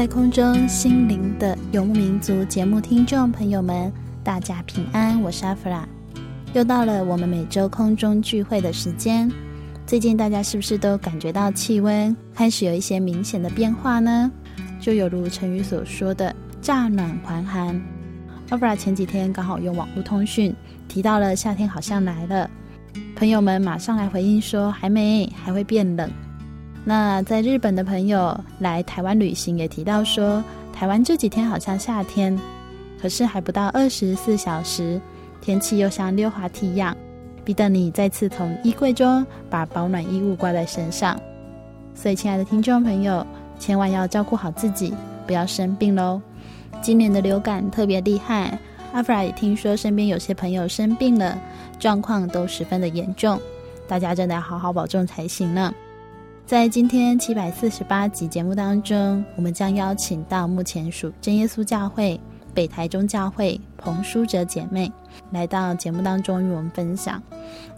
在空中，心灵的游牧民族节目听众朋友们，大家平安，我是阿弗拉。又到了我们每周空中聚会的时间。最近大家是不是都感觉到气温开始有一些明显的变化呢？就有如成语所说的“乍暖还寒”。阿弗拉前几天刚好用网络通讯提到了夏天好像来了，朋友们马上来回应说还没，还会变冷。那在日本的朋友来台湾旅行也提到说，台湾这几天好像夏天，可是还不到二十四小时，天气又像溜滑梯一样，逼得你再次从衣柜中把保暖衣物挂在身上。所以，亲爱的听众朋友，千万要照顾好自己，不要生病喽。今年的流感特别厉害，阿弗拉也听说身边有些朋友生病了，状况都十分的严重，大家真的要好好保重才行呢。在今天七百四十八集节目当中，我们将邀请到目前属真耶稣教会北台中教会彭书哲姐妹来到节目当中与我们分享，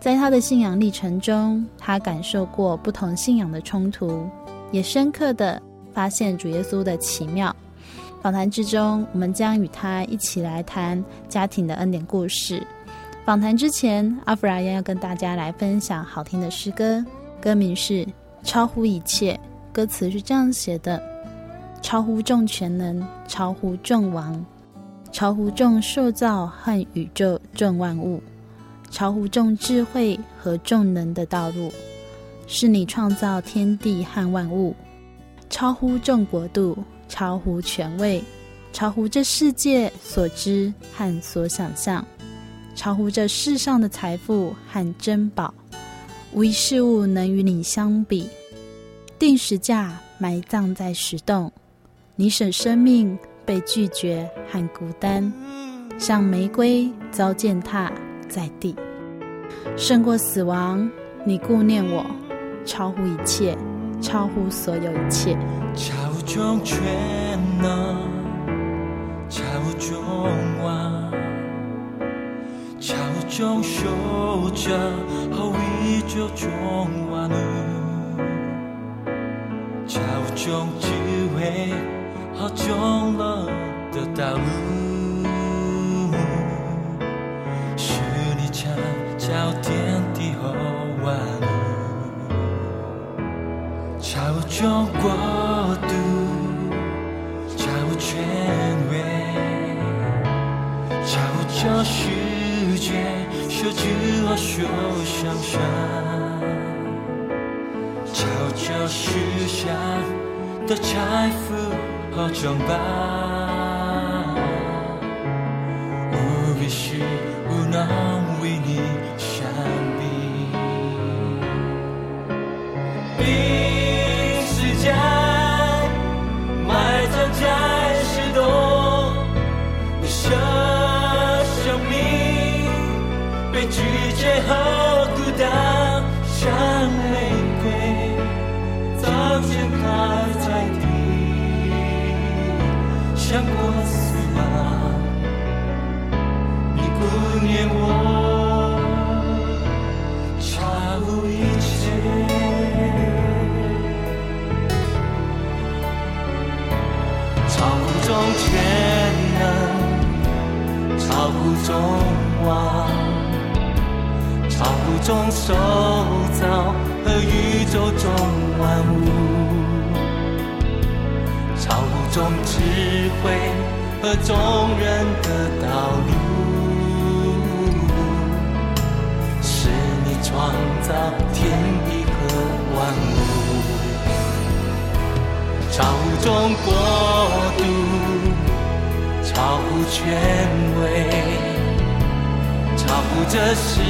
在她的信仰历程中，她感受过不同信仰的冲突，也深刻地发现主耶稣的奇妙。访谈之中，我们将与她一起来谈家庭的恩典故事。访谈之前，阿弗拉要跟大家来分享好听的诗歌，歌名是。超乎一切，歌词是这样写的：超乎众全能，超乎众王，超乎众受造和宇宙众万物，超乎众智慧和众能的道路，是你创造天地和万物，超乎众国度，超乎权位，超乎这世界所知和所想象，超乎这世上的财富和珍宝。无一事物能与你相比，定时价埋葬在石洞，你舍生命被拒绝和孤单，像玫瑰遭践踏在地，胜过死亡。你顾念我，超乎一切，超乎所有一切。超众权能，超众王，超众受造和宇宙众万物，超众智慧和众能的道路，是你创造天地和万物，超众国度，超权位，超众世界。这句话说像啥悄悄许下的财富和装扮无必是无能为力超乎众受造和宇宙中万物。超乎众智慧和众人的道路，是你创造天地和万物。超乎众国度，超乎权威，超乎这世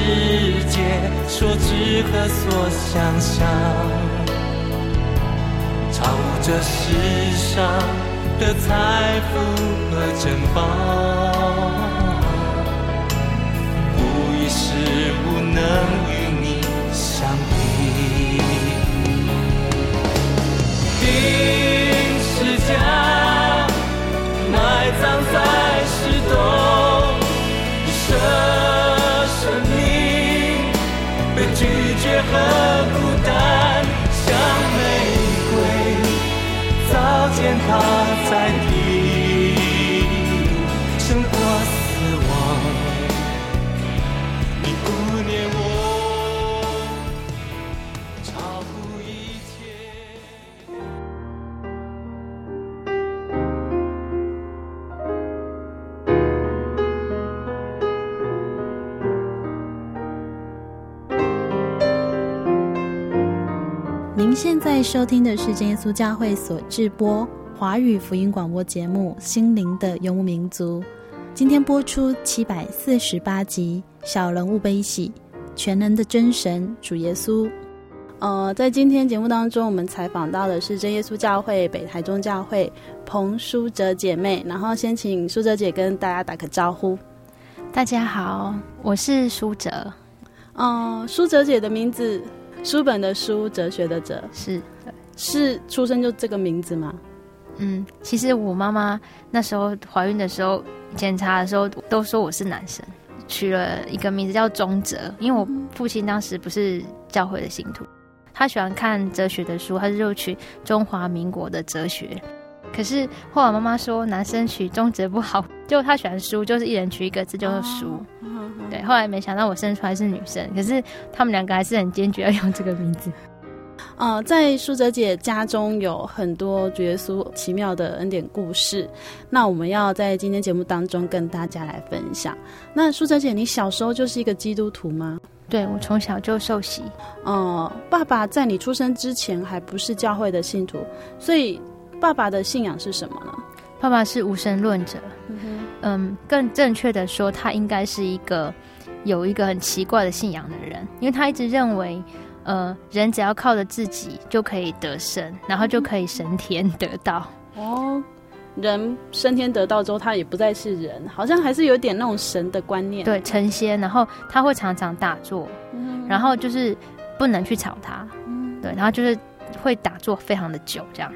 界所知和所想象。超乎这世上的财富和珍宝，无一事不能与你相比。钉十字架，埋葬在的孤单，像玫瑰早践踏。在收听的是真耶稣教会所制播华语福音广播节目《心灵的游牧民族》，今天播出七百四十八集《小人物悲喜》，全能的真神主耶稣。呃，在今天节目当中，我们采访到的是真耶稣教会北台中教会彭淑哲姐妹，然后先请淑哲姐跟大家打个招呼。大家好，我是淑哲。呃，淑哲姐的名字。书本的书，哲学的哲，是是出生就这个名字吗？嗯，其实我妈妈那时候怀孕的时候检查的时候都说我是男生，取了一个名字叫中哲，因为我父亲当时不是教会的信徒，他喜欢看哲学的书，他就取中华民国的哲学。可是后来妈妈说男生取中哲不好，就他喜欢书，就是一人取一个字就是书。哦、对，后来没想到我生出来是女生，可是他们两个还是很坚决要用这个名字。呃，在苏哲姐家中有很多主耶稣奇妙的恩典故事，那我们要在今天节目当中跟大家来分享。那苏哲姐，你小时候就是一个基督徒吗？对，我从小就受洗。呃，爸爸在你出生之前还不是教会的信徒，所以。爸爸的信仰是什么呢？爸爸是无神论者。嗯哼，嗯，更正确的说，他应该是一个有一个很奇怪的信仰的人，因为他一直认为，呃，人只要靠着自己就可以得生，然后就可以升天得道。哦，人升天得道之后，他也不再是人，好像还是有点那种神的观念。对，成仙，然后他会常常打坐，嗯，然后就是不能去吵他，嗯，对，然后就是会打坐非常的久，这样。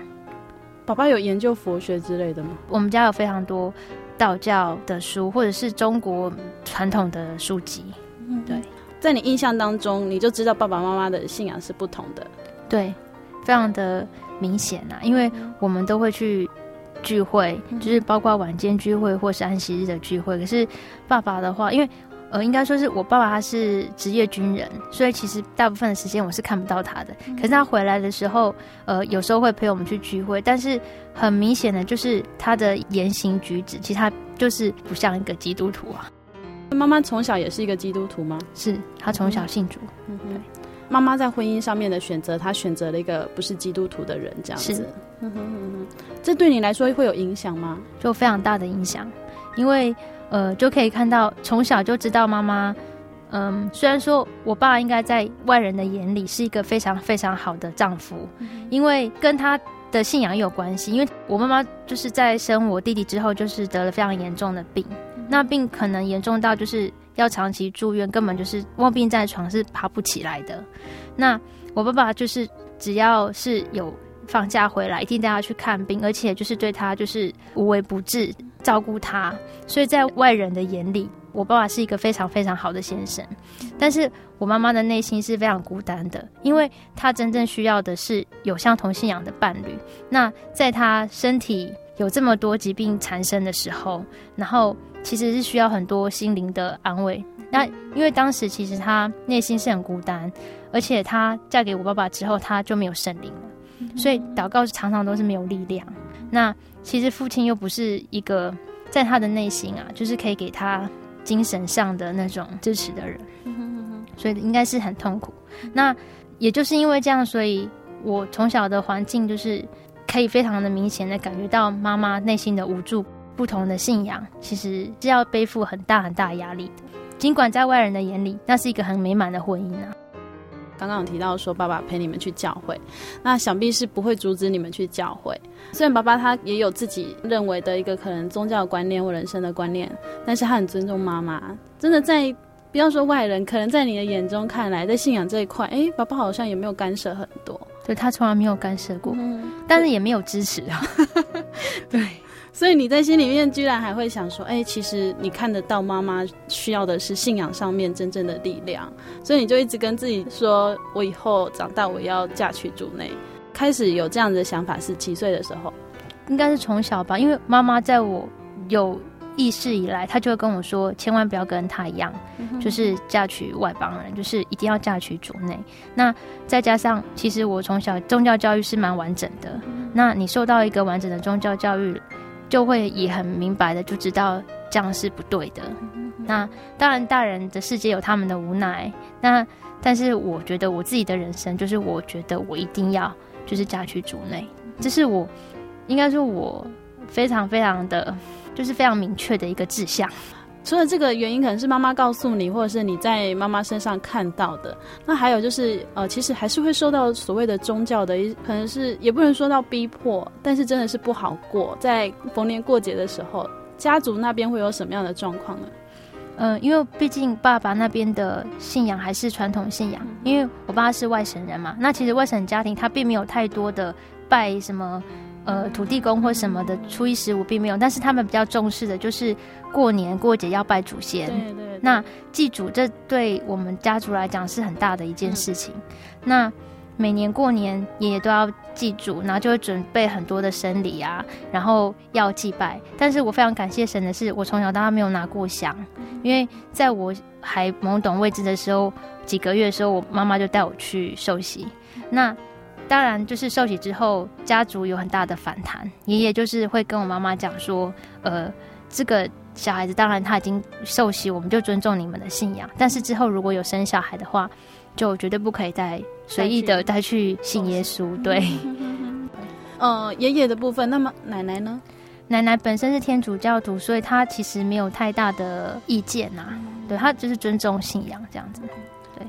爸爸有研究佛学之类的吗？我们家有非常多道教的书，或者是中国传统的书籍。嗯，对，在你印象当中，你就知道爸爸妈妈的信仰是不同的。对，非常的明显啊，因为我们都会去聚会，就是包括晚间聚会或是安息日的聚会。可是爸爸的话，因为呃，应该说是我爸爸，他是职业军人，所以其实大部分的时间我是看不到他的。可是他回来的时候，呃，有时候会陪我们去聚会，但是很明显的就是他的言行举止，其实他就是不像一个基督徒啊。妈妈从小也是一个基督徒吗？是，他从小信主。嗯哼，妈妈在婚姻上面的选择，她选择了一个不是基督徒的人，这样子。是。嗯哼嗯哼，这对你来说会有影响吗？就非常大的影响，因为。呃，就可以看到从小就知道妈妈，嗯，虽然说我爸应该在外人的眼里是一个非常非常好的丈夫，嗯、因为跟他的信仰有关系。因为我妈妈就是在生我弟弟之后，就是得了非常严重的病，嗯、那病可能严重到就是要长期住院，根本就是卧病在床是爬不起来的。那我爸爸就是只要是有放假回来一定带他去看病，而且就是对他就是无微不至照顾他，所以在外人的眼里，我爸爸是一个非常非常好的先生。但是我妈妈的内心是非常孤单的，因为她真正需要的是有相同信仰的伴侣。那在她身体有这么多疾病缠身的时候，然后其实是需要很多心灵的安慰。那因为当时其实她内心是很孤单，而且她嫁给我爸爸之后，她就没有圣灵了，所以祷告常常都是没有力量。那其实父亲又不是一个在他的内心啊，就是可以给他精神上的那种支持的人，所以应该是很痛苦。那也就是因为这样，所以我从小的环境就是可以非常的明显的感觉到妈妈内心的无助。不同的信仰其实是要背负很大很大压力的。尽管在外人的眼里，那是一个很美满的婚姻啊。刚刚有提到说爸爸陪你们去教会，那想必是不会阻止你们去教会。虽然爸爸他也有自己认为的一个可能宗教观念或人生的观念，但是他很尊重妈妈。真的在不要说外人，可能在你的眼中看来，在信仰这一块，哎，爸爸好像也没有干涉很多。对，他从来没有干涉过，嗯、但是也没有支持啊。对。所以你在心里面居然还会想说，哎、欸，其实你看得到妈妈需要的是信仰上面真正的力量，所以你就一直跟自己说，我以后长大我要嫁去主内。开始有这样的想法是几岁的时候？应该是从小吧，因为妈妈在我有意识以来，她就会跟我说，千万不要跟她一样，就是嫁娶外邦人，就是一定要嫁娶主内。那再加上，其实我从小宗教教育是蛮完整的，那你受到一个完整的宗教教育。就会也很明白的就知道这样是不对的。那当然，大人的世界有他们的无奈。那但是，我觉得我自己的人生就是，我觉得我一定要就是嫁去主内，这是我应该说我非常非常的就是非常明确的一个志向。除了这个原因，可能是妈妈告诉你，或者是你在妈妈身上看到的。那还有就是，呃，其实还是会受到所谓的宗教的，可能是也不能说到逼迫，但是真的是不好过。在逢年过节的时候，家族那边会有什么样的状况呢？嗯、因为毕竟爸爸那边的信仰还是传统信仰，因为我爸是外省人嘛。那其实外省家庭他并没有太多的拜什么。呃，土地公或什么的，初一十五并没有，但是他们比较重视的就是过年过节要拜祖先。对对对。那祭祖，这对我们家族来讲是很大的一件事情。那每年过年，爷爷都要祭祖，然后就会准备很多的生礼啊，然后要祭拜。但是我非常感谢神的是，我从小到大没有拿过香，因为在我还懵懂未知的时候，几个月的时候，我妈妈就带我去受洗。那当然，就是受洗之后，家族有很大的反弹。爷爷就是会跟我妈妈讲说：“呃，这个小孩子当然他已经受洗，我们就尊重你们的信仰。但是之后如果有生小孩的话，就绝对不可以再随意的再去信耶稣。”对。呃，爷爷的部分，那么奶奶呢？奶奶本身是天主教徒，所以她其实没有太大的意见呐、啊。对，她就是尊重信仰这样子。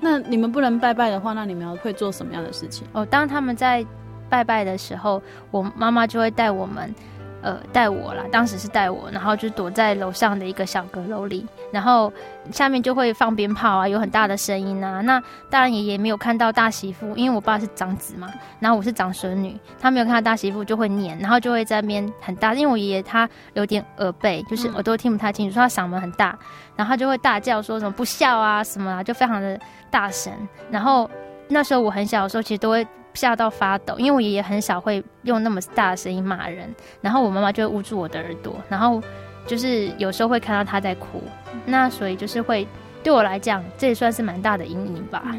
那你们不能拜拜的话，那你们要会做什么样的事情？哦，当他们在拜拜的时候，我妈妈就会带我们，呃，带我啦。当时是带我，然后就躲在楼上的一个小阁楼里，然后下面就会放鞭炮啊，有很大的声音啊。那当然爷爷没有看到大媳妇，因为我爸是长子嘛，然后我是长孙女，他没有看到大媳妇就会念，然后就会在那边很大，因为我爷爷他有点耳背，就是耳朵听不太清楚，说他嗓门很大，然后他就会大叫说什么不孝啊什么啊，就非常的。大神，然后那时候我很小的时候，其实都会吓到发抖，因为我爷爷很少会用那么大的声音骂人，然后我妈妈就会捂住我的耳朵，然后就是有时候会看到他在哭，那所以就是会对我来讲，这也算是蛮大的阴影吧。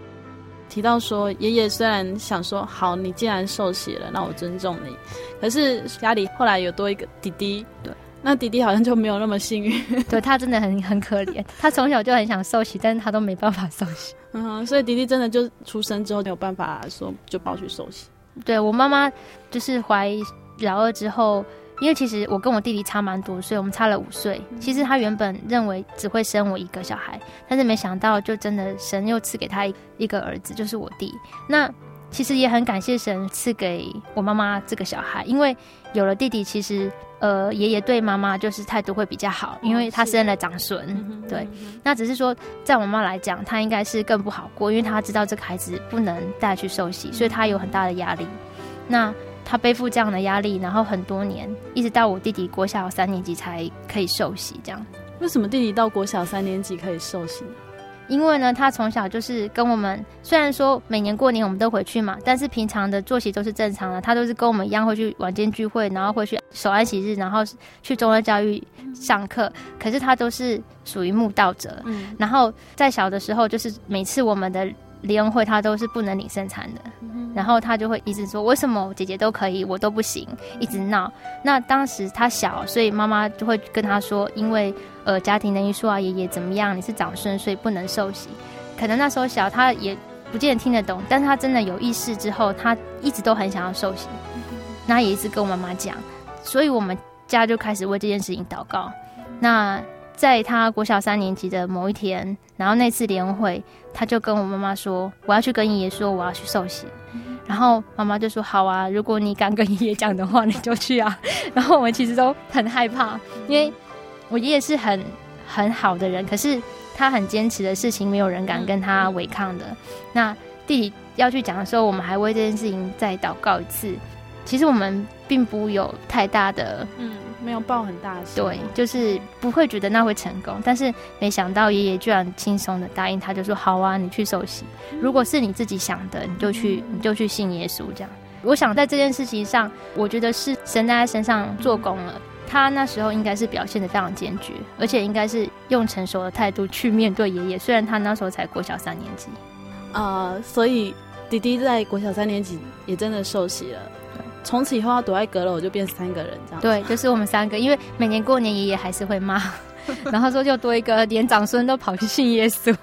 提到说，爷爷虽然想说好，你既然受洗了，那我尊重你，可是家里后来有多一个弟弟，对。那弟弟好像就没有那么幸运，对，他真的很很可怜，他从小就很想受洗，但是他都没办法受洗。嗯，所以弟弟真的就出生之后没有办法说就抱去受洗。对，我妈妈就是怀老二之后，因为其实我跟我弟弟差蛮多，所以我们差了五岁。其实他原本认为只会生我一个小孩，但是没想到就真的神又赐给他一个儿子，就是我弟。那其实也很感谢神赐给我妈妈这个小孩，因为有了弟弟，其实。呃，爷爷对妈妈就是态度会比较好，因为他生了长孙。对，那只是说，在我妈妈来讲，她应该是更不好过，因为她知道这个孩子不能带去受洗，所以她有很大的压力。那她背负这样的压力，然后很多年，一直到我弟弟国小三年级才可以受洗。这样，为什么弟弟到国小三年级可以受洗？因为呢，他从小就是跟我们，虽然说每年过年我们都回去嘛，但是平常的作息都是正常的。他都是跟我们一样会去晚间聚会，然后会去守安息日，然后去中二教育上课。可是他都是属于慕道者。嗯，然后在小的时候，就是每次我们的联欢会，他都是不能领圣餐的。然后他就会一直说：“为什么姐姐都可以，我都不行？”一直闹。那当时他小，所以妈妈就会跟他说：“因为。”呃，家庭的因素啊，爷爷怎么样？你是长孙，所以不能受洗。可能那时候小，他也不见得听得懂。但是他真的有意识之后，他一直都很想要受洗。那也一直跟我妈妈讲，所以我们家就开始为这件事情祷告。那在他国小三年级的某一天，然后那次联会，他就跟我妈妈说：“我要去跟爷爷说，我要去受洗。”然后妈妈就说：“好啊，如果你敢跟爷爷讲的话，你就去啊。”然后我们其实都很害怕，因为。我爷爷是很很好的人，可是他很坚持的事情，没有人敢跟他违抗的。那弟弟要去讲的时候，我们还为这件事情再祷告一次。其实我们并不有太大的，嗯，没有抱很大的心，对，就是不会觉得那会成功。但是没想到爷爷居然轻松的答应他，就说：“好啊，你去受洗。如果是你自己想的，你就去，你就去信耶稣。”这样，我想在这件事情上，我觉得是神在他身上做工了。他那时候应该是表现的非常坚决，而且应该是用成熟的态度去面对爷爷。虽然他那时候才国小三年级，呃，所以弟弟在国小三年级也真的受洗了。从此以后，要躲在阁楼就变三个人这样。对，就是我们三个，因为每年过年爷爷还是会骂，然后说就多一个，连长孙都跑去信耶稣。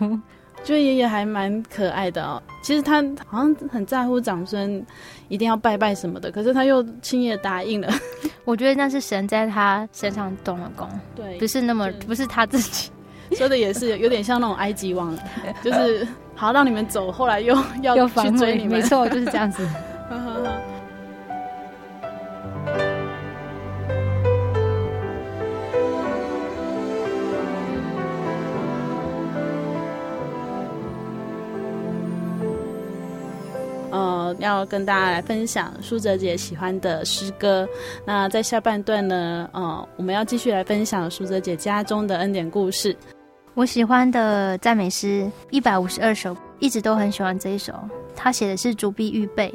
觉得爷爷还蛮可爱的哦。其实他好像很在乎长孙一定要拜拜什么的，可是他又轻易的答应了。我觉得那是神在他身上动了功，对，不是那么不是他自己说的，也是有点像那种埃及王，就是好让你们走，后来又 要去追你们，没错，就是这样子。呃要跟大家来分享舒哲姐喜欢的诗歌。那在下半段呢，呃，我们要继续来分享舒哲姐家中的恩典故事。我喜欢的赞美诗一百五十二首，一直都很喜欢这一首。他写的是主必预备，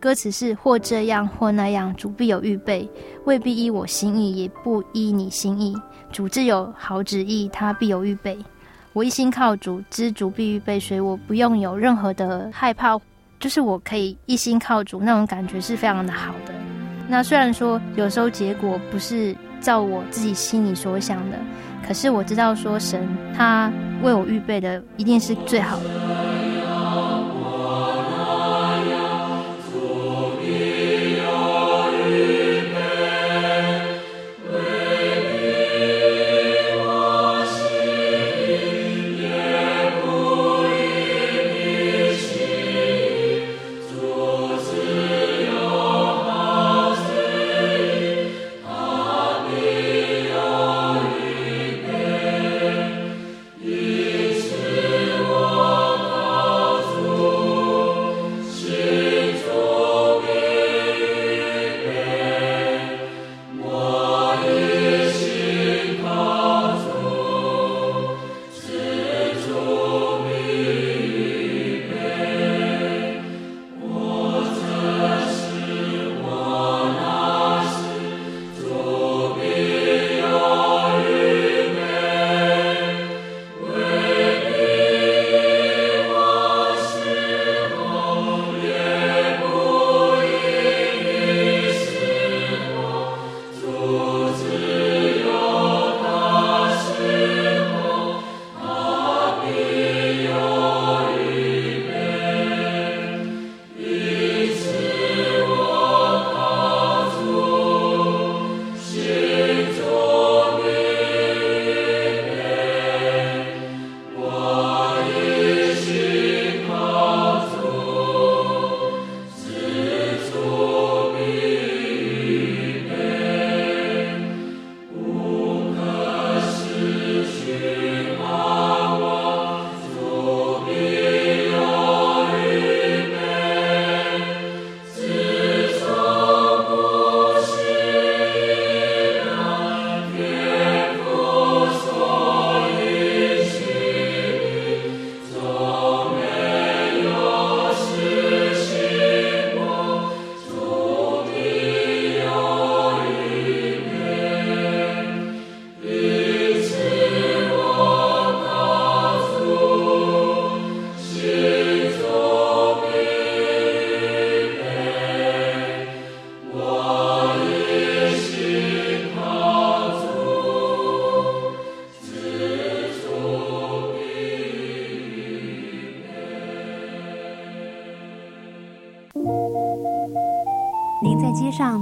歌词是或这样或那样，主必有预备，未必依我心意，也不依你心意。主自有好旨意，他必有预备。我一心靠主，知主必预备，所以我不用有任何的害怕。就是我可以一心靠主，那种感觉是非常的好的。那虽然说有时候结果不是照我自己心里所想的，可是我知道说神他为我预备的一定是最好的。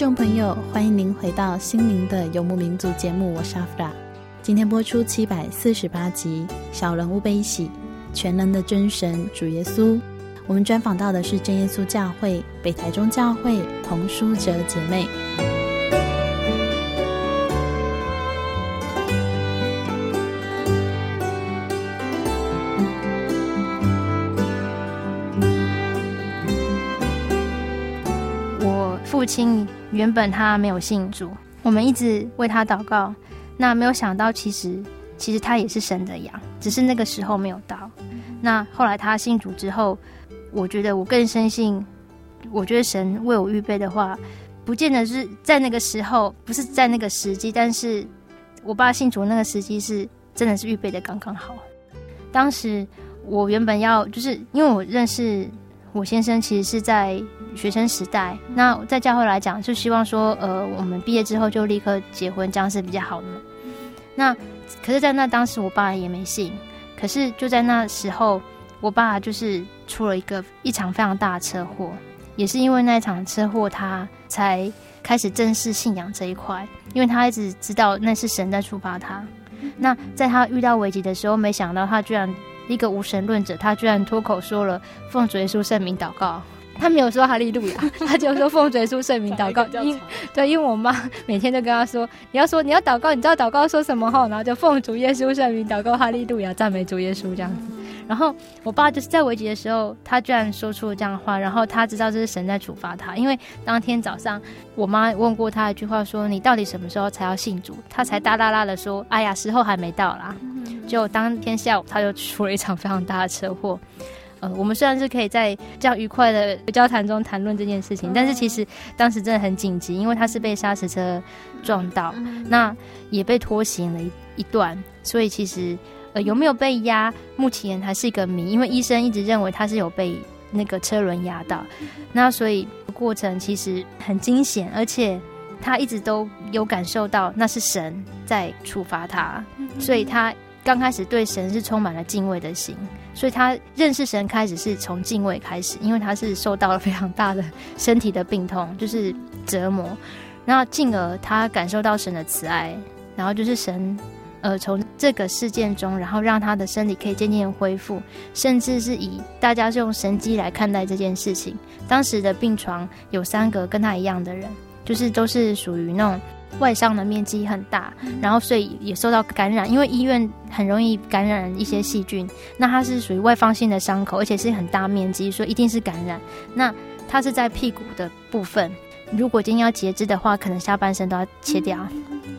众朋友，欢迎您回到《心灵的游牧民族》节目，我是阿弗拉。今天播出七百四十八集《小人物悲喜》，全能的真神主耶稣。我们专访到的是真耶稣教会北台中教会童书哲姐妹。我父亲原本他没有信主，我们一直为他祷告。那没有想到，其实其实他也是神的羊，只是那个时候没有到。那后来他信主之后，我觉得我更深信，我觉得神为我预备的话，不见得是在那个时候，不是在那个时机，但是我爸信主那个时机是真的是预备的刚刚好。当时我原本要就是因为我认识我先生，其实是在。学生时代，那在教会来讲，就希望说，呃，我们毕业之后就立刻结婚，这样是比较好的。那可是，在那当时，我爸也没信。可是就在那时候，我爸就是出了一个一场非常大的车祸，也是因为那一场车祸，他才开始正视信仰这一块，因为他一直知道那是神在触发他。那在他遇到危机的时候，没想到他居然一个无神论者，他居然脱口说了奉主耶稣圣名祷告。他没有说哈利路亚，他就说奉主耶稣圣名祷告。因对，因为我妈每天都跟他说，你要说你要祷告，你知道祷告说什么哈？然后就奉主耶稣圣名祷告，哈利路亚，赞美主耶稣这样子。然后我爸就是在危急的时候，他居然说出了这样的话，然后他知道这是神在处罚他，因为当天早上我妈问过他一句话，说你到底什么时候才要信主？他才哒哒哒的说，哎呀，时候还没到啦。就当天下午他就出了一场非常大的车祸。呃，我们虽然是可以在这样愉快的交谈中谈论这件事情，但是其实当时真的很紧急，因为他是被砂石车撞到，那也被拖行了一一段，所以其实呃有没有被压，目前还是一个谜，因为医生一直认为他是有被那个车轮压到，那所以过程其实很惊险，而且他一直都有感受到那是神在处罚他，所以他。刚开始对神是充满了敬畏的心，所以他认识神开始是从敬畏开始，因为他是受到了非常大的身体的病痛，就是折磨，然后进而他感受到神的慈爱，然后就是神，呃，从这个事件中，然后让他的身体可以渐渐恢复，甚至是以大家是用神迹来看待这件事情。当时的病床有三个跟他一样的人，就是都是属于那种。外伤的面积很大，然后所以也受到感染，因为医院很容易感染一些细菌。那它是属于外放性的伤口，而且是很大面积，所以一定是感染。那它是在屁股的部分，如果今天要截肢的话，可能下半身都要切掉。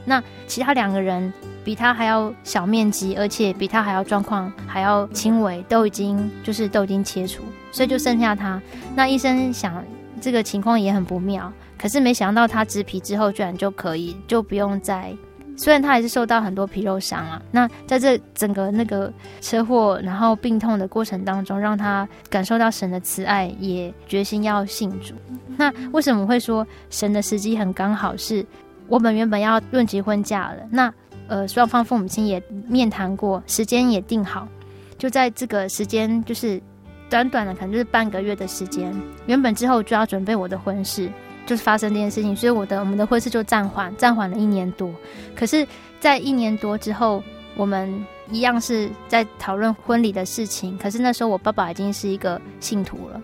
那其他两个人比他还要小面积，而且比他还要状况还要轻微，都已经就是都已经切除，所以就剩下他。那医生想，这个情况也很不妙。可是没想到他植皮之后，居然就可以就不用再虽然他还是受到很多皮肉伤啊，那在这整个那个车祸然后病痛的过程当中，让他感受到神的慈爱，也决心要信主。那为什么会说神的时机很刚好？是我们原本要论及婚嫁了，那呃双方父母亲也面谈过，时间也定好，就在这个时间就是。短短的可能就是半个月的时间，原本之后就要准备我的婚事，就是发生这件事情，所以我的我们的婚事就暂缓，暂缓了一年多。可是，在一年多之后，我们一样是在讨论婚礼的事情。可是那时候我爸爸已经是一个信徒了，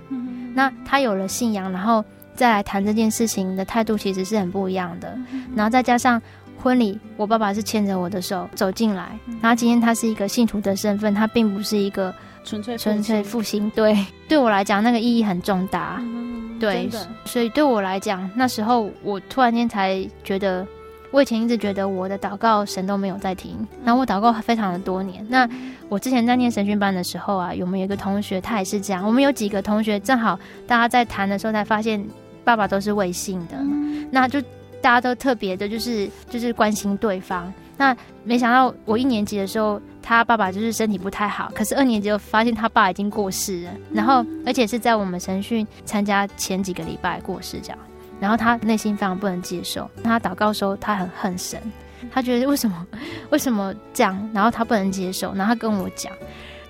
那他有了信仰，然后再来谈这件事情的态度其实是很不一样的。然后再加上婚礼，我爸爸是牵着我的手走进来，然后今天他是一个信徒的身份，他并不是一个。纯粹纯粹复兴，对，对我来讲那个意义很重大，嗯、对，所以对我来讲，那时候我突然间才觉得，我以前一直觉得我的祷告神都没有在听，然后我祷告非常的多年。那我之前在念神训班的时候啊，有没有一个同学他也是这样？我们有几个同学正好大家在谈的时候才发现，爸爸都是未信的，嗯、那就大家都特别的，就是就是关心对方。那没想到我一年级的时候。他爸爸就是身体不太好，可是二年级就发现他爸已经过世了，然后而且是在我们神训参加前几个礼拜过世这样，然后他内心非常不能接受，他祷告的时候他很恨神，他觉得为什么 为什么这样，然后他不能接受，然后他跟我讲，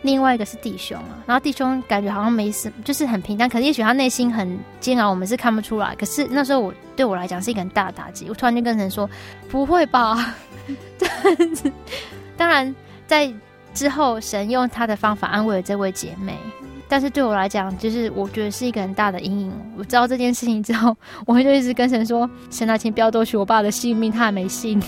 另外一个是弟兄啊，然后弟兄感觉好像没什么，就是很平淡，可是也许他内心很煎熬，我们是看不出来，可是那时候我对我来讲是一个很大的打击，我突然就跟神说不会吧，这样子，当然。在之后，神用他的方法安慰了这位姐妹，但是对我来讲，就是我觉得是一个很大的阴影。我知道这件事情之后，我就一直跟神说：“神啊，请不要夺取我爸的性命，他还没信。”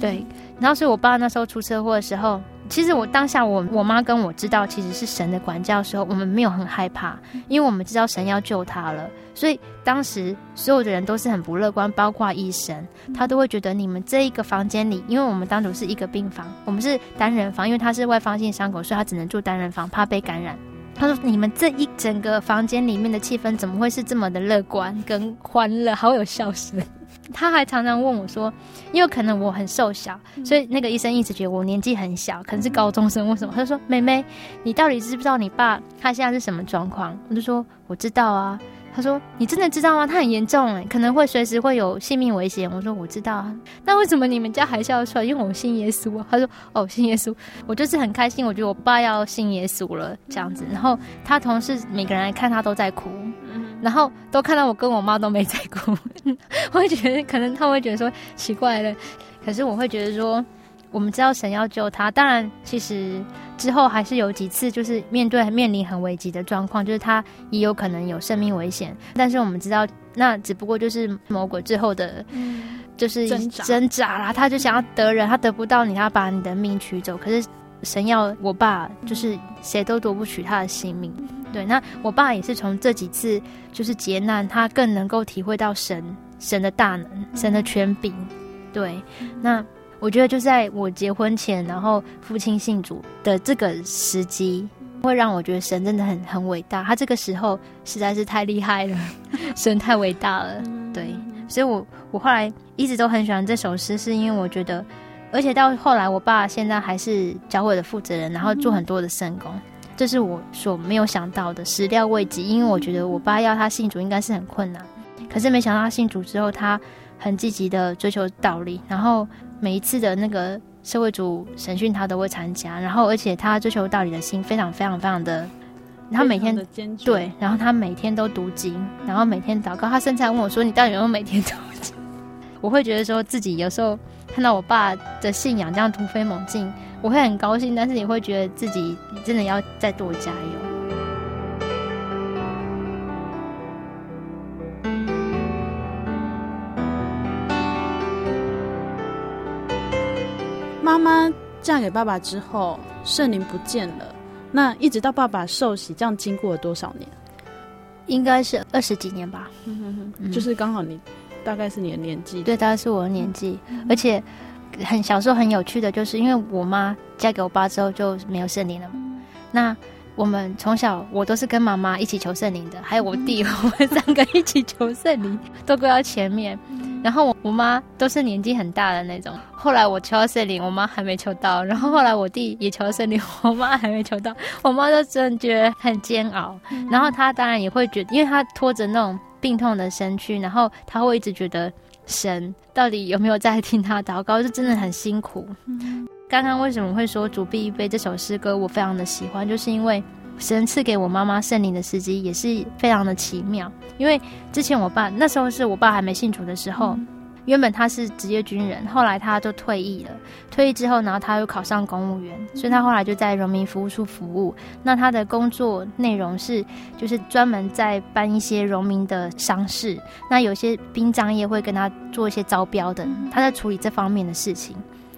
对，然后是我爸那时候出车祸的时候。其实我当下我我妈跟我知道其实是神的管教的时候，我们没有很害怕，因为我们知道神要救他了。所以当时所有的人都是很不乐观，包括医生，他都会觉得你们这一个房间里，因为我们当初是一个病房，我们是单人房，因为他是外方性伤口，所以他只能住单人房，怕被感染。他说：“你们这一整个房间里面的气氛怎么会是这么的乐观跟欢乐，好有笑声。”他还常常问我说：“因为可能我很瘦小，所以那个医生一直觉得我年纪很小，可能是高中生。为什么？”他就说：“妹妹，你到底知不知道你爸他现在是什么状况？”我就说：“我知道啊。”他说：“你真的知道吗？他很严重哎，可能会随时会有性命危险。”我说：“我知道啊。”那为什么你们家还笑出来？因为我信耶稣啊。他说：“哦，信耶稣。”我就是很开心，我觉得我爸要信耶稣了这样子。然后他同事每个人来看他都在哭。然后都看到我跟我妈都没在哭，我会觉得可能他们会觉得说奇怪了，可是我会觉得说，我们知道神要救他，当然其实之后还是有几次就是面对面临很危急的状况，就是他也有可能有生命危险，但是我们知道那只不过就是魔鬼最后的，就是挣扎挣扎啦，他就想要得人，他得不到你，他把你的命取走，可是神要我爸，就是谁都夺不取他的性命。对，那我爸也是从这几次就是劫难，他更能够体会到神神的大能，神的权柄。对，那我觉得就在我结婚前，然后父亲信主的这个时机，会让我觉得神真的很很伟大。他这个时候实在是太厉害了，神太伟大了。对，所以我我后来一直都很喜欢这首诗，是因为我觉得，而且到后来，我爸现在还是教会的负责人，然后做很多的圣工。这是我所没有想到的，始料未及。因为我觉得我爸要他信主应该是很困难，可是没想到他信主之后，他很积极的追求道理，然后每一次的那个社会主审讯他都会参加，然后而且他追求道理的心非常非常非常的，他每天对，然后他每天都读经，然后每天祷告。他甚至还问我说：“你到底有没有每天读经？”我会觉得说自己有时候看到我爸的信仰这样突飞猛进。我会很高兴，但是也会觉得自己真的要再多加油。妈妈嫁给爸爸之后，圣灵不见了，那一直到爸爸受洗，这样经过了多少年？应该是二十几年吧。就是刚好你大概是你的年纪，对，大概是我的年纪，嗯、而且。很小时候很有趣的就是，因为我妈嫁给我爸之后就没有圣灵了嘛。那我们从小我都是跟妈妈一起求圣灵的，还有我弟，我们三个一起求圣灵，都跪到前面。然后我我妈都是年纪很大的那种。后来我求到圣灵，我妈还没求到。然后后来我弟也求到圣灵，我妈还没求到。我妈就真的觉得很煎熬。然后她当然也会觉得，因为她拖着那种病痛的身躯，然后他会一直觉得神到底有没有在听他祷告，就真的很辛苦。刚刚为什么会说主必预备这首诗歌，我非常的喜欢，就是因为。神赐给我妈妈圣灵的时机也是非常的奇妙，因为之前我爸那时候是我爸还没信主的时候，原本他是职业军人，后来他就退役了。退役之后，然后他又考上公务员，所以他后来就在荣民服务处服务。那他的工作内容是，就是专门在办一些农民的丧事，那有些殡葬业会跟他做一些招标的，他在处理这方面的事情。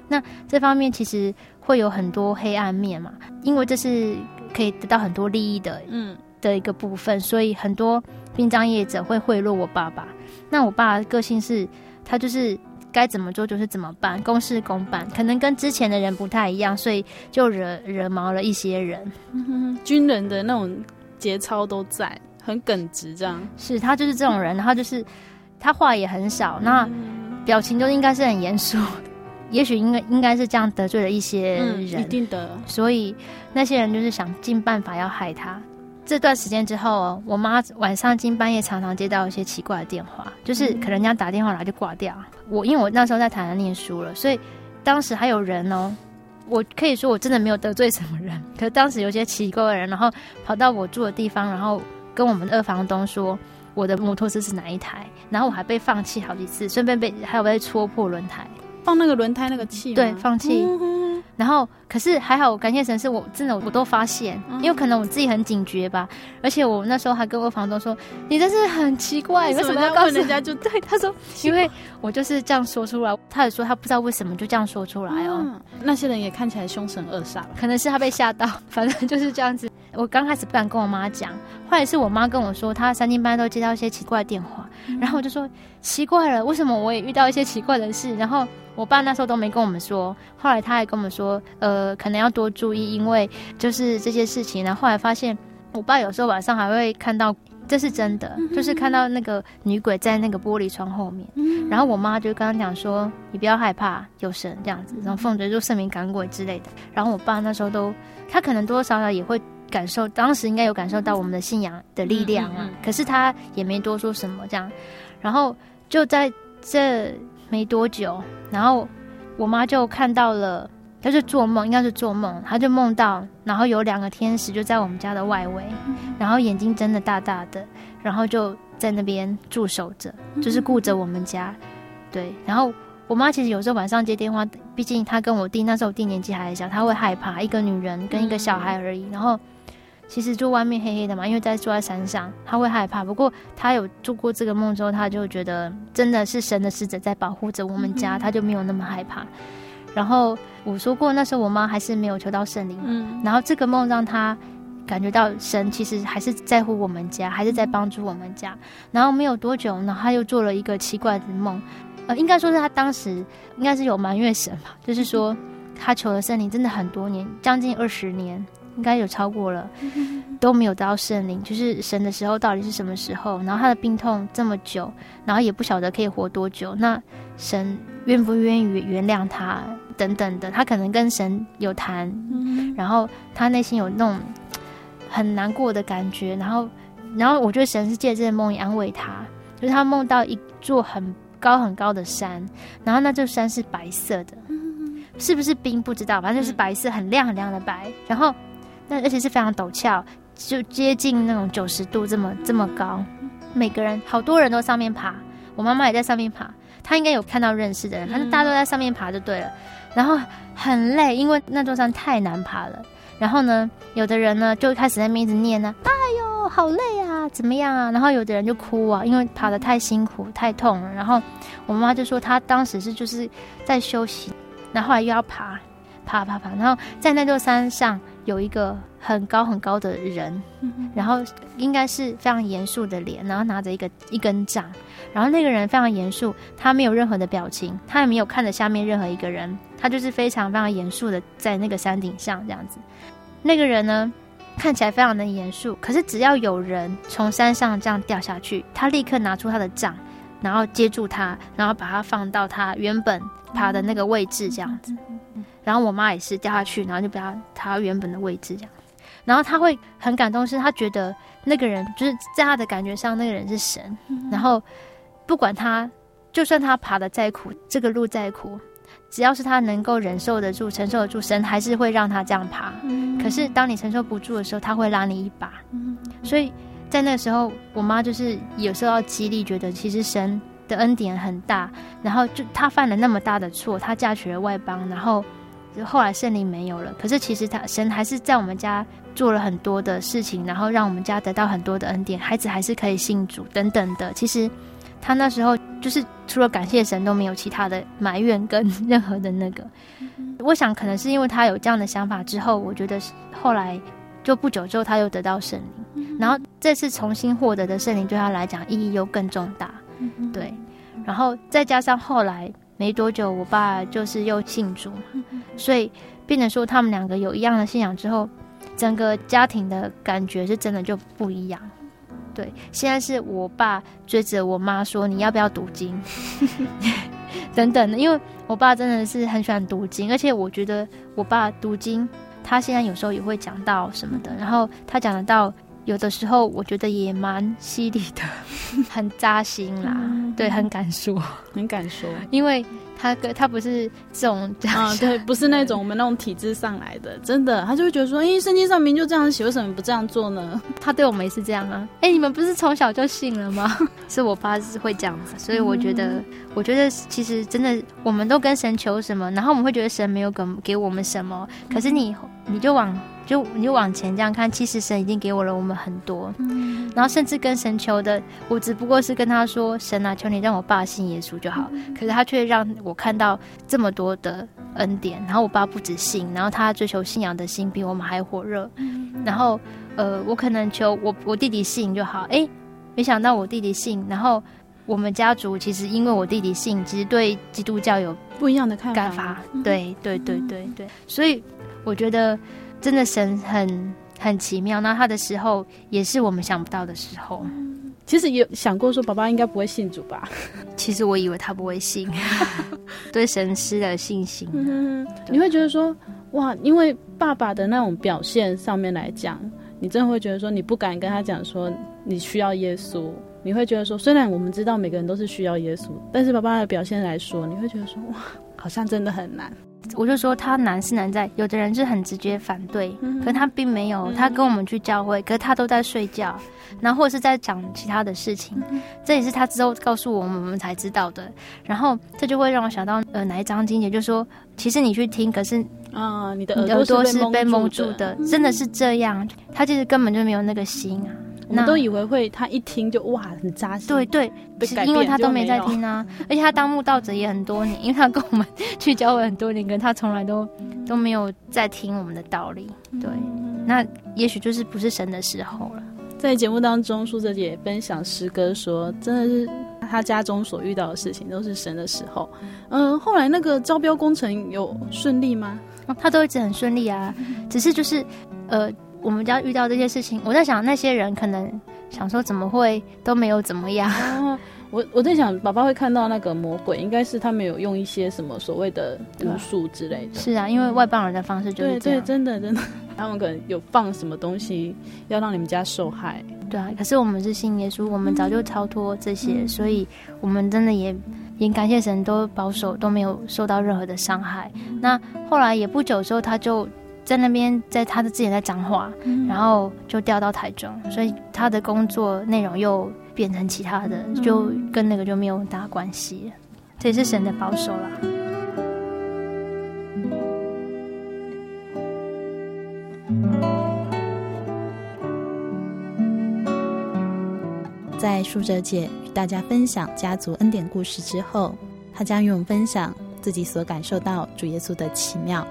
那这方面其实会有很多黑暗面嘛，因为这是。可以得到很多利益的，嗯，的一个部分，所以很多殡葬业者会贿赂我爸爸。那我爸的个性是，他就是该怎么做就是怎么办，公事公办，可能跟之前的人不太一样，所以就惹惹毛了一些人。嗯，军人的那种节操都在，很耿直这样。是他就是这种人，然后就是他话也很少，那表情就应该是很严肃。也许应该应该是这样得罪了一些人，嗯、一定的。所以那些人就是想尽办法要害他。这段时间之后，我妈晚上近半夜常常接到一些奇怪的电话，就是可能人家打电话来就挂掉。我因为我那时候在台南念书了，所以当时还有人哦，我可以说我真的没有得罪什么人，可是当时有些奇怪的人，然后跑到我住的地方，然后跟我们二房东说我的摩托车是哪一台，然后我还被放气好几次，顺便被还有被戳破轮胎。放那个轮胎那个气，对，放气。嗯、然后，可是还好，感谢神，是我真的我都发现，嗯、因为可能我自己很警觉吧。而且我那时候还跟我房东说：“你真是很奇怪，为什么要告诉人家？”就对他说：“ 因为我就是这样说出来。”他也说他不知道为什么就这样说出来哦。嗯、那些人也看起来凶神恶煞，可能是他被吓到，反正就是这样子。我刚开始不敢跟我妈讲，后来是我妈跟我说，她三更半夜都接到一些奇怪的电话，嗯、然后我就说奇怪了，为什么我也遇到一些奇怪的事？然后我爸那时候都没跟我们说，后来他还跟我们说，呃，可能要多注意，因为就是这些事情。然后后来发现，我爸有时候晚上还会看到，这是真的，嗯、就是看到那个女鬼在那个玻璃窗后面。嗯、然后我妈就跟他讲说，你不要害怕，有神这样子，然后奉着就圣名赶鬼之类的。然后我爸那时候都，他可能多多少少也会。感受当时应该有感受到我们的信仰的力量啊，嗯嗯嗯、可是他也没多说什么这样，然后就在这没多久，然后我妈就看到了，她就做梦，应该是做梦，她就梦到，然后有两个天使就在我们家的外围，然后眼睛睁得大大的，然后就在那边驻守着，就是顾着我们家，对，然后。我妈其实有时候晚上接电话，毕竟她跟我弟那时候我弟年纪还小，她会害怕一个女人跟一个小孩而已。然后其实就外面黑黑的嘛，因为在住在山上，他会害怕。不过他有做过这个梦之后，他就觉得真的是神的使者在保护着我们家，他就没有那么害怕。然后我说过，那时候我妈还是没有求到圣灵，嗯，然后这个梦让他感觉到神其实还是在乎我们家，还是在帮助我们家。然后没有多久，然后她又做了一个奇怪的梦。呃，应该说是他当时应该是有埋怨神吧，就是说他求了圣灵真的很多年，将近二十年，应该有超过了，都没有得到圣灵。就是神的时候到底是什么时候？然后他的病痛这么久，然后也不晓得可以活多久。那神愿不愿意原谅他？等等的，他可能跟神有谈，然后他内心有那种很难过的感觉。然后，然后我觉得神是借这个梦安慰他，就是他梦到一座很。高很高的山，然后那座山是白色的，是不是冰不知道，反正就是白色，很亮很亮的白。然后那而且是非常陡峭，就接近那种九十度这么这么高。每个人好多人都上面爬，我妈妈也在上面爬。她应该有看到认识的人，反正大家都在上面爬就对了。然后很累，因为那座山太难爬了。然后呢，有的人呢就开始在那边一直念呢，哎呦，好累啊，怎么样啊？然后有的人就哭啊，因为爬的太辛苦、太痛了。然后我妈妈就说，她当时是就是在休息，然后后来又要爬，爬爬爬。然后在那座山上有一个很高很高的人，然后应该是非常严肃的脸，然后拿着一个一根杖。然后那个人非常严肃，他没有任何的表情，他也没有看着下面任何一个人，他就是非常非常严肃的在那个山顶上这样子。那个人呢，看起来非常的严肃，可是只要有人从山上这样掉下去，他立刻拿出他的杖，然后接住他，然后把他放到他原本爬的那个位置这样子。然后我妈也是掉下去，然后就把他他原本的位置这样。然后他会很感动，是他觉得那个人就是在他的感觉上，那个人是神。然后不管他，就算他爬的再苦，这个路再苦，只要是他能够忍受得住、承受得住，神还是会让他这样爬。可是当你承受不住的时候，他会拉你一把。所以在那个时候，我妈就是有时候要激励，觉得其实神的恩典很大。然后就他犯了那么大的错，他嫁娶了外邦，然后就后来圣灵没有了。可是其实他神还是在我们家。做了很多的事情，然后让我们家得到很多的恩典，孩子还是可以信主等等的。其实他那时候就是除了感谢神都没有其他的埋怨跟 任何的那个。我想可能是因为他有这样的想法之后，我觉得后来就不久之后他又得到圣灵，然后这次重新获得的圣灵对他来讲意义又更重大。对，然后再加上后来没多久，我爸就是又信主，所以变成说他们两个有一样的信仰之后。整个家庭的感觉是真的就不一样，对。现在是我爸追着我妈说：“你要不要读经？” 等等的，因为我爸真的是很喜欢读经，而且我觉得我爸读经，他现在有时候也会讲到什么的，然后他讲得到，有的时候我觉得也蛮犀利的，很扎心啦，对，很敢说，很敢说，因为。他跟他不是这种啊，对，不是那种我们那种体制上来的，真的，他就会觉得说，哎，圣经上明就这样写，为什么不这样做呢？他对我们也是这样啊，哎，你们不是从小就信了吗？是我爸是会这样子，所以我觉得，嗯、我觉得其实真的，我们都跟神求什么，然后我们会觉得神没有给给我们什么，可是你你就往。就你就往前这样看，其实神已经给我了我们很多，嗯、然后甚至跟神求的，我只不过是跟他说：“神啊，求你让我爸信耶稣就好。嗯”可是他却让我看到这么多的恩典，然后我爸不止信，然后他追求信仰的心比我们还火热。嗯、然后呃，我可能求我我弟弟信就好，哎，没想到我弟弟信，然后我们家族其实因为我弟弟信，其实对基督教有不一样的看法。对对对对对，所以我觉得。真的神很很奇妙，那他的时候也是我们想不到的时候。其实有想过说，爸爸应该不会信主吧？其实我以为他不会信，对神失了信心。嗯、你会觉得说，哇，因为爸爸的那种表现上面来讲，你真的会觉得说，你不敢跟他讲说你需要耶稣。你会觉得说，虽然我们知道每个人都是需要耶稣，但是爸爸的表现来说，你会觉得说，哇，好像真的很难。我就说他难是难在，有的人是很直接反对，嗯、可是他并没有，他跟我们去教会，可是他都在睡觉，然后或者是在讲其他的事情，嗯、这也是他之后告诉我们，我们才知道的。然后这就会让我想到，呃，哪一章经节就说，其实你去听，可是啊，你的耳朵是被蒙住的，真的是这样，他其实根本就没有那个心啊。我们都以为会，他一听就哇很扎心。对对，是因为他都没在听啊，而且他当慕道者也很多年，因为他跟我们去教会很多年，跟他从来都都没有在听我们的道理。对，那也许就是不是神的时候了。在节目当中，苏哲姐分享诗歌说，真的是他家中所遇到的事情都是神的时候。嗯，后来那个招标工程有顺利吗？哦，他都一直很顺利啊，只是就是呃。我们家遇到这些事情，我在想那些人可能想说怎么会都没有怎么样。啊、我我在想，爸爸会看到那个魔鬼，应该是他们有用一些什么所谓的巫术之类的。是啊，因为外邦人的方式就是这样。对对，真的真的，他们可能有放什么东西要让你们家受害。对啊，可是我们是信耶稣，我们早就超脱这些，嗯、所以我们真的也也感谢神，都保守，都没有受到任何的伤害。嗯、那后来也不久之后，他就。在那边，在他的之前在彰化，嗯、然后就调到台中，所以他的工作内容又变成其他的，嗯、就跟那个就没有大关系。这也是神的保守啦。在淑哲姐与大家分享家族恩典故事之后，她将与我们分享自己所感受到主耶稣的奇妙。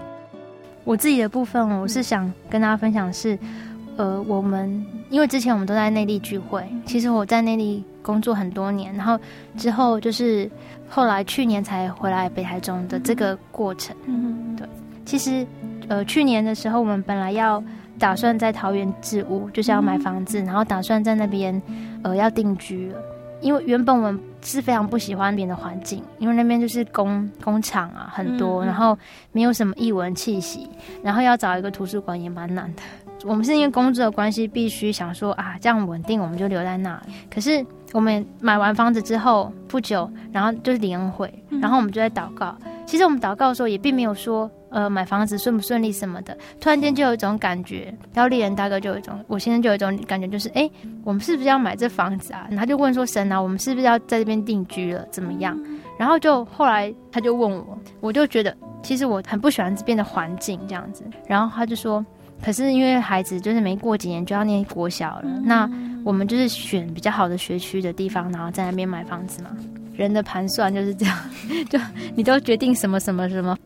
我自己的部分，我是想跟大家分享是，呃，我们因为之前我们都在内地聚会，其实我在内地工作很多年，然后之后就是后来去年才回来北台中的这个过程。嗯，对，其实呃去年的时候，我们本来要打算在桃园置屋，就是要买房子，然后打算在那边呃要定居了。因为原本我们是非常不喜欢那边的环境，因为那边就是工工厂啊很多，嗯嗯，然后没有什么艺文气息，然后要找一个图书馆也蛮难的。我们是因为工作的关系，必须想说啊，这样稳定，我们就留在那里。可是我们买完房子之后不久，然后就是灵恩会，然后我们就在祷告。其实我们祷告的时候也并没有说，呃，买房子顺不顺利什么的。突然间就有一种感觉，然后丽人大哥就有一种，我现在就有一种感觉，就是哎，我们是不是要买这房子啊？他就问说神啊，我们是不是要在这边定居了？怎么样？然后就后来他就问我，我就觉得其实我很不喜欢这边的环境这样子。然后他就说。可是因为孩子就是没过几年就要念国小了，嗯、那我们就是选比较好的学区的地方，然后在那边买房子嘛。人的盘算就是这样，就你都决定什么什么什么，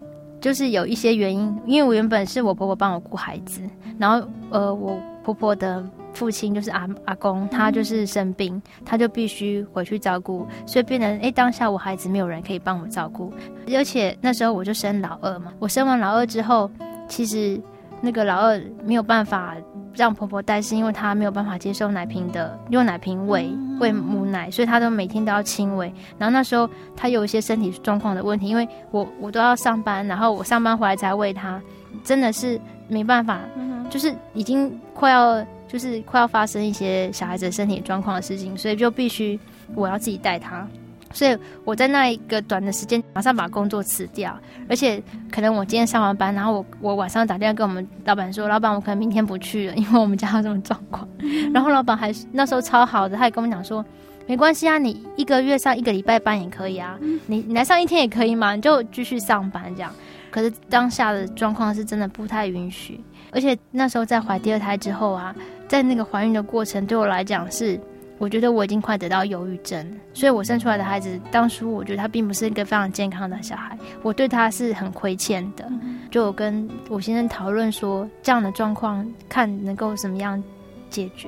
就是有一些原因。因为我原本是我婆婆帮我顾孩子，然后呃，我婆婆的父亲就是阿阿公，他就是生病，他就必须回去照顾，所以变成哎，当下我孩子没有人可以帮我照顾，而且那时候我就生老二嘛。我生完老二之后，其实。那个老二没有办法让婆婆带，是因为她没有办法接受奶瓶的用奶瓶喂喂母奶，所以她都每天都要亲喂。然后那时候她有一些身体状况的问题，因为我我都要上班，然后我上班回来才喂她，真的是没办法，就是已经快要就是快要发生一些小孩子身体状况的事情，所以就必须我要自己带她。所以我在那一个短的时间，马上把工作辞掉，而且可能我今天上完班，然后我我晚上打电话跟我们老板说，老板我可能明天不去了，因为我们家有这种状况。然后老板还那时候超好的，他也跟我们讲说，没关系啊，你一个月上一个礼拜班也可以啊，你你来上一天也可以嘛，你就继续上班这样。可是当下的状况是真的不太允许，而且那时候在怀第二胎之后啊，在那个怀孕的过程对我来讲是。我觉得我已经快得到忧郁症，所以我生出来的孩子，当初我觉得他并不是一个非常健康的小孩，我对他是很亏欠的。就我跟我先生讨论说，这样的状况看能够怎么样解决。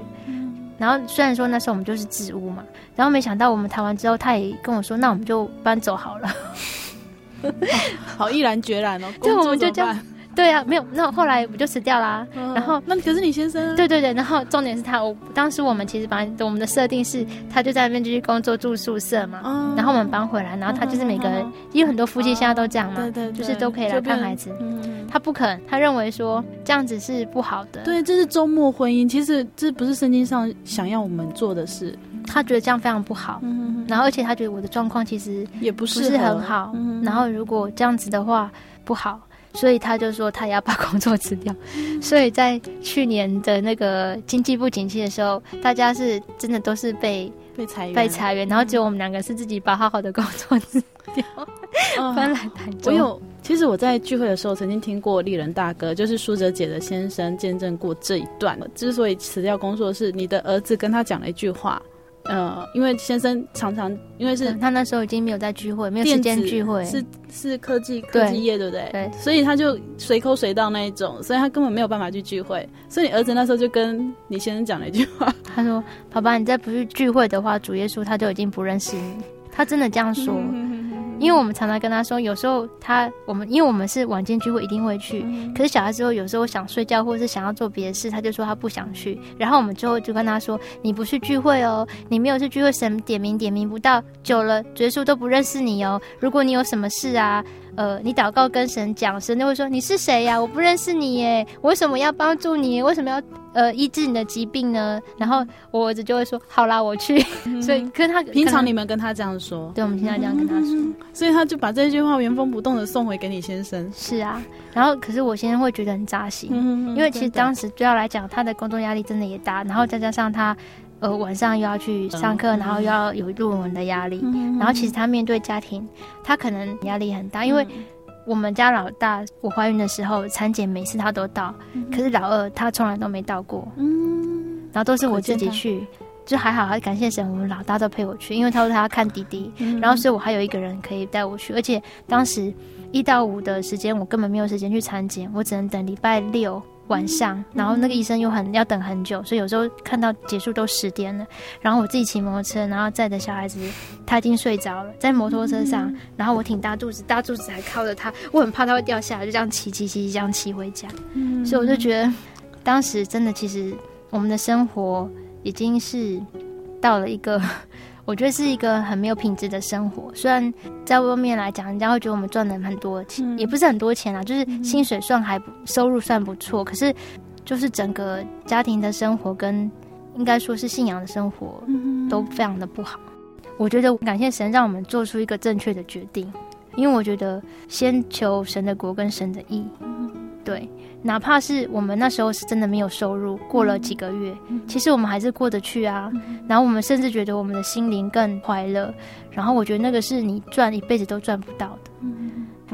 然后虽然说那时候我们就是置屋嘛，然后没想到我们谈完之后，他也跟我说，那我们就搬走好了。好毅然决然哦，对，我们就这样。对啊，没有，那后来我就辞掉啦。嗯、然后那可是你先生啊？对对对，然后重点是他，我当时我们其实把我们的设定是，他就在那边继续工作住宿舍嘛。嗯、然后我们搬回来，然后他就是每个人，因为很多夫妻现在都这样嘛，对对，就是都可以来看孩子。嗯、他不肯，他认为说这样子是不好的。对，这是周末婚姻，其实这不是圣经上想要我们做的事。他觉得这样非常不好。嗯、然后而且他觉得我的状况其实也不是很好。嗯、然后如果这样子的话不好。所以他就说他也要把工作辞掉，所以在去年的那个经济不景气的时候，大家是真的都是被被裁员，被裁员，然后只有我们两个是自己把好好的工作辞掉，搬来台中。我有，其实我在聚会的时候曾经听过丽人大哥，就是舒哲姐的先生见证过这一段。之所以辞掉工作，是你的儿子跟他讲了一句话。呃，因为先生常常因为是、嗯、他那时候已经没有在聚会，没有时间聚会，是是科技科技业，对不对？对，所以他就随口随到那一种，所以他根本没有办法去聚会。所以你儿子那时候就跟你先生讲了一句话，他说：“爸爸，你再不去聚会的话，主耶稣他就已经不认识你。”他真的这样说。因为我们常常跟他说，有时候他我们因为我们是晚间聚会一定会去，可是小孩之后有时候想睡觉或者是想要做别的事，他就说他不想去。然后我们之后就跟他说，你不去聚会哦，你没有去聚会，神点名点名不到，久了耶稣都不认识你哦。如果你有什么事啊。呃，你祷告跟神讲，神就会说，你是谁呀？我不认识你耶，我为什么要帮助你？为什么要呃医治你的疾病呢？然后我儿子就会说，好啦，我去。嗯、所以跟他平常你们跟他这样说，对，我们平常这样跟他说，嗯、所以他就把这句话原封不动的送回给你先生。是啊，然后可是我先生会觉得很扎心，嗯、因为其实当时对他来讲，他的工作压力真的也大，然后再加上他。呃，晚上又要去上课，然后又要有论文的压力，嗯、然后其实他面对家庭，他可能压力很大，嗯、因为我们家老大，我怀孕的时候产检每次他都到，嗯、可是老二他从来都没到过，嗯，然后都是我自己去，就还好，还感谢神，我们老大都陪我去，因为他说他要看弟弟，嗯、然后所以我还有一个人可以带我去，而且当时一到五的时间我根本没有时间去产检，我只能等礼拜六。晚上，然后那个医生又很要等很久，所以有时候看到结束都十点了。然后我自己骑摩托车，然后载着小孩子，他已经睡着了，在摩托车上。然后我挺大肚子，大肚子还靠着他，我很怕他会掉下来，就这样骑骑骑，这样骑回家。所以我就觉得，当时真的，其实我们的生活已经是到了一个我觉得是一个很没有品质的生活。虽然在外面来讲，人家会觉得我们赚了很多钱，嗯、也不是很多钱啊，就是薪水算还不，收入算不错。可是，就是整个家庭的生活跟应该说是信仰的生活都非常的不好。我觉得感谢神让我们做出一个正确的决定，因为我觉得先求神的国跟神的义，对。哪怕是我们那时候是真的没有收入，过了几个月，其实我们还是过得去啊。然后我们甚至觉得我们的心灵更快乐。然后我觉得那个是你赚一辈子都赚不到的。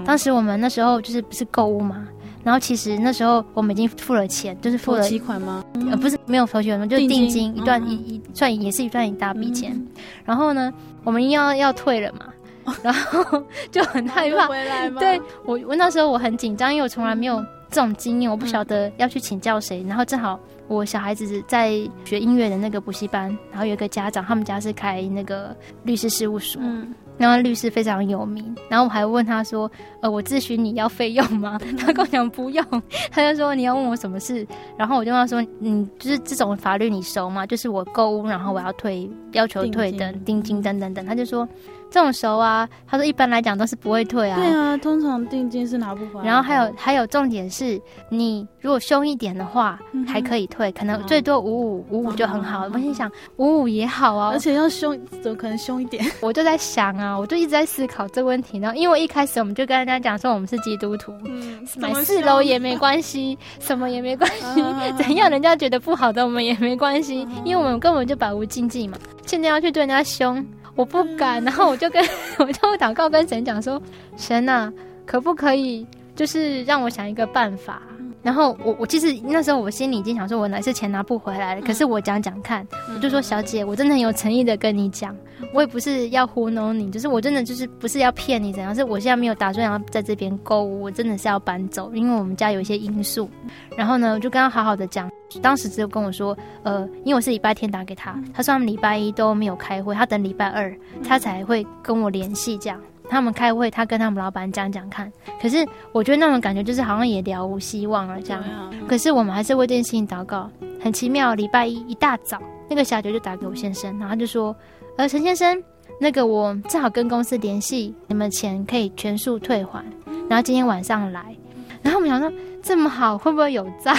当时我们那时候就是不是购物嘛，然后其实那时候我们已经付了钱，就是付了头期款吗？呃，不是没有头期款，就是定金一段一一算也是一段一大笔钱。然后呢，我们要要退了嘛，然后就很害怕。回来吗？对，我我那时候我很紧张，因为我从来没有。这种经验我不晓得要去请教谁，然后正好我小孩子在学音乐的那个补习班，然后有一个家长，他们家是开那个律师事务所，嗯，然后律师非常有名，然后我还问他说，呃，我咨询你要费用吗？他跟我讲不用，他就说你要问我什么事，然后我就问他说，嗯，就是这种法律你熟吗？就是我购物，然后我要退，要求退的定金等等等，他就说。这种熟啊，他说一般来讲都是不会退啊。对啊，通常定金是拿不回来。然后还有还有重点是，你如果凶一点的话，嗯、还可以退，可能最多五五五五就很好。我心想五五也好啊，而且要凶，怎么可能凶一点？我就在想啊，我就一直在思考这个问题。然后因为一开始我们就跟人家讲说我们是基督徒，嗯、买四楼也没关系，什么也没关系，啊、怎样人家觉得不好的我们也没关系，啊、因为我们根本就百无禁忌嘛。现在要去对人家凶。我不敢，然后我就跟 我就祷告跟神讲说：“神啊，可不可以就是让我想一个办法？”然后我我其实那时候我心里已经想说，我哪次钱拿不回来了。可是我讲讲看，我就说：“小姐，我真的很有诚意的跟你讲，我也不是要糊弄你，就是我真的就是不是要骗你怎样，是我现在没有打算要在这边购物，我真的是要搬走，因为我们家有一些因素。然后呢，我就跟他好好的讲。”当时只有跟我说，呃，因为我是礼拜天打给他，他说他们礼拜一都没有开会，他等礼拜二他才会跟我联系，这样他们开会，他跟他们老板讲讲看。可是我觉得那种感觉就是好像也了无希望了这样。可是我们还是为这件事情祷告，很奇妙。礼拜一一大早，那个小姐就打给我先生，然后他就说，呃，陈先生，那个我正好跟公司联系，你们钱可以全数退还，然后今天晚上来。然后我们想说。这么好，会不会有诈？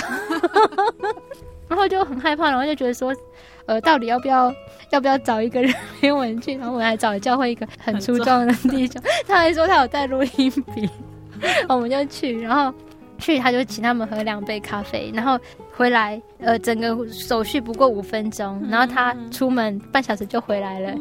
然后就很害怕，然后就觉得说，呃，到底要不要要不要找一个人陪我们去？然后我们还找了教会一个很粗壮的弟兄，他还说他有带录音笔，我们就去，然后去他就请他们喝两杯咖啡，然后回来，呃，整个手续不过五分钟，然后他出门半小时就回来了。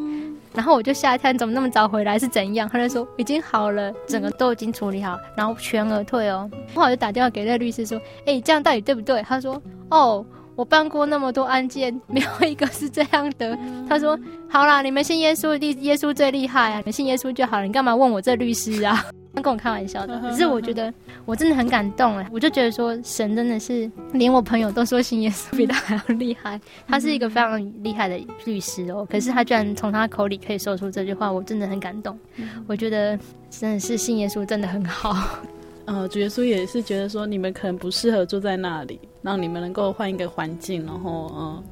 然后我就吓一跳，怎么那么早回来？是怎样？他就说已经好了，整个都已经处理好，然后全额退哦。然后我就打电话给那个律师说：“哎，这样到底对不对？”他说：“哦，我办过那么多案件，没有一个是这样的。”他说：“好啦，你们信耶稣，耶稣最厉害啊！你们信耶稣就好了，你干嘛问我这律师啊？”他跟我开玩笑的，可是我觉得我真的很感动哎，我就觉得说神真的是连我朋友都说信耶稣比他还要厉害，他是一个非常厉害的律师哦，可是他居然从他口里可以说出这句话，我真的很感动。我觉得真的是信耶稣真的很好。呃，主耶稣也是觉得说你们可能不适合住在那里，让你们能够换一个环境，然后嗯。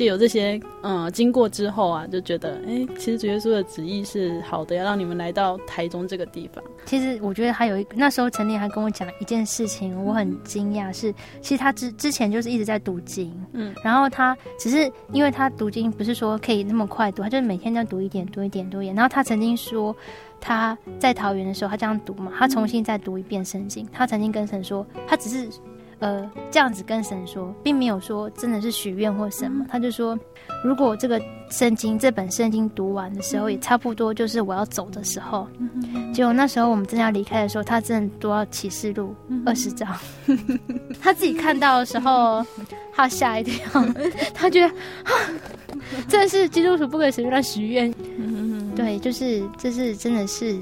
借由这些嗯经过之后啊，就觉得哎、欸，其实主耶稣的旨意是好的，要让你们来到台中这个地方。其实我觉得还有一个，那时候陈念还跟我讲一件事情，我很惊讶，是其实他之之前就是一直在读经，嗯，然后他只是因为他读经不是说可以那么快读，他就是每天这样读一点，读一点，读一点。然后他曾经说他在桃园的时候，他这样读嘛，他重新再读一遍圣经。他曾经跟神说，他只是。呃，这样子跟神说，并没有说真的是许愿或什么。他就说，如果这个圣经这本圣经读完的时候，也差不多就是我要走的时候。结果那时候我们正要离开的时候，他真的读到启示录二十章。他自己看到的时候，他吓一跳，他觉得啊，这是基督徒不可以随便乱许愿。对，就是这是真的是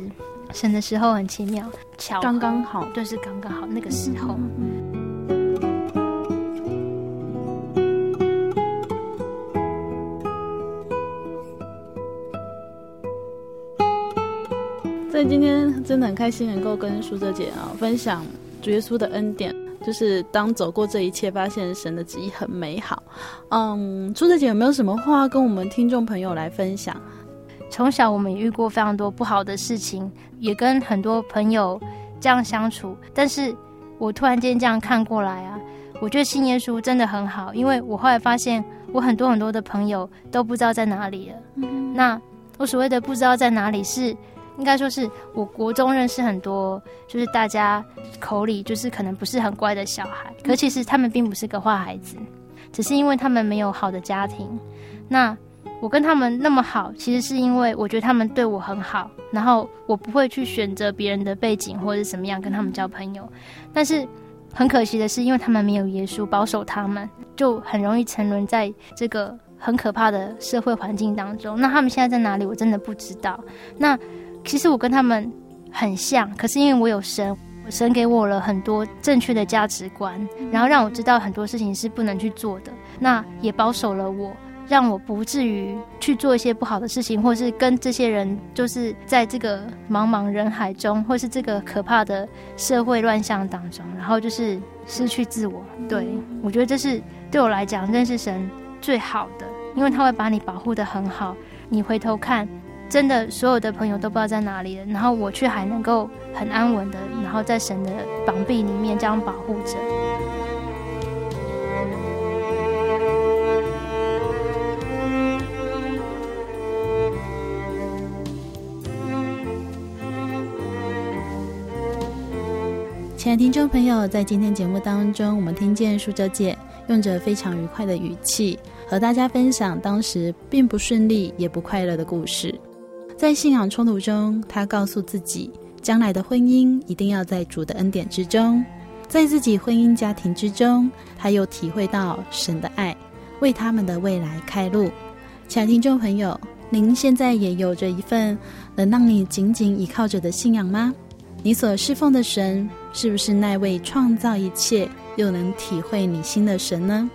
神的时候很奇妙，巧刚刚好，就是刚刚好那个时候。所以今天真的很开心，能够跟苏哲姐啊分享主耶稣的恩典，就是当走过这一切，发现神的旨意很美好。嗯，苏哲姐有没有什么话跟我们听众朋友来分享？从小我们遇过非常多不好的事情，也跟很多朋友这样相处。但是我突然间这样看过来啊，我觉得信耶稣真的很好，因为我后来发现我很多很多的朋友都不知道在哪里了。嗯、那我所谓的不知道在哪里是。应该说是我国中认识很多，就是大家口里就是可能不是很乖的小孩，可其实他们并不是个坏孩子，只是因为他们没有好的家庭。那我跟他们那么好，其实是因为我觉得他们对我很好，然后我不会去选择别人的背景或者是怎么样跟他们交朋友。但是很可惜的是，因为他们没有耶稣保守他们，就很容易沉沦在这个很可怕的社会环境当中。那他们现在在哪里？我真的不知道。那。其实我跟他们很像，可是因为我有神，神给我了很多正确的价值观，然后让我知道很多事情是不能去做的。那也保守了我，让我不至于去做一些不好的事情，或是跟这些人就是在这个茫茫人海中，或是这个可怕的社会乱象当中，然后就是失去自我。对，我觉得这是对我来讲认识神最好的，因为他会把你保护的很好。你回头看。真的，所有的朋友都不知道在哪里了，然后我却还能够很安稳的，然后在神的膀臂里面这样保护着。亲爱的听众朋友，在今天节目当中，我们听见苏哲姐用着非常愉快的语气和大家分享当时并不顺利也不快乐的故事。在信仰冲突中，他告诉自己，将来的婚姻一定要在主的恩典之中。在自己婚姻家庭之中，他又体会到神的爱，为他们的未来开路。亲爱的听众朋友，您现在也有着一份能让你紧紧依靠着的信仰吗？你所侍奉的神，是不是那位创造一切又能体会你心的神呢？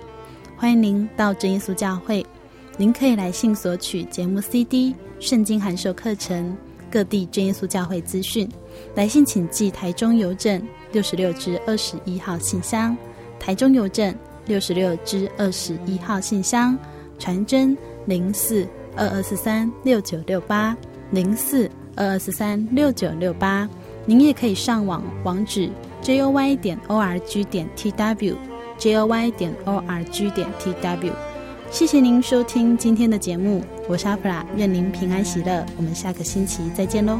欢迎您到真耶稣教会。您可以来信索取节目 CD、圣经函授课程、各地真耶稣教会资讯。来信请寄台中邮政六十六支二十一号信箱，台中邮政六十六支二十一号信箱，传真零四二二四三六九六八零四二二四三六九六八。您也可以上网网址 joy 点 org 点 tw，joy 点 org 点 tw。谢谢您收听今天的节目，我是阿普拉，愿您平安喜乐，我们下个星期再见喽。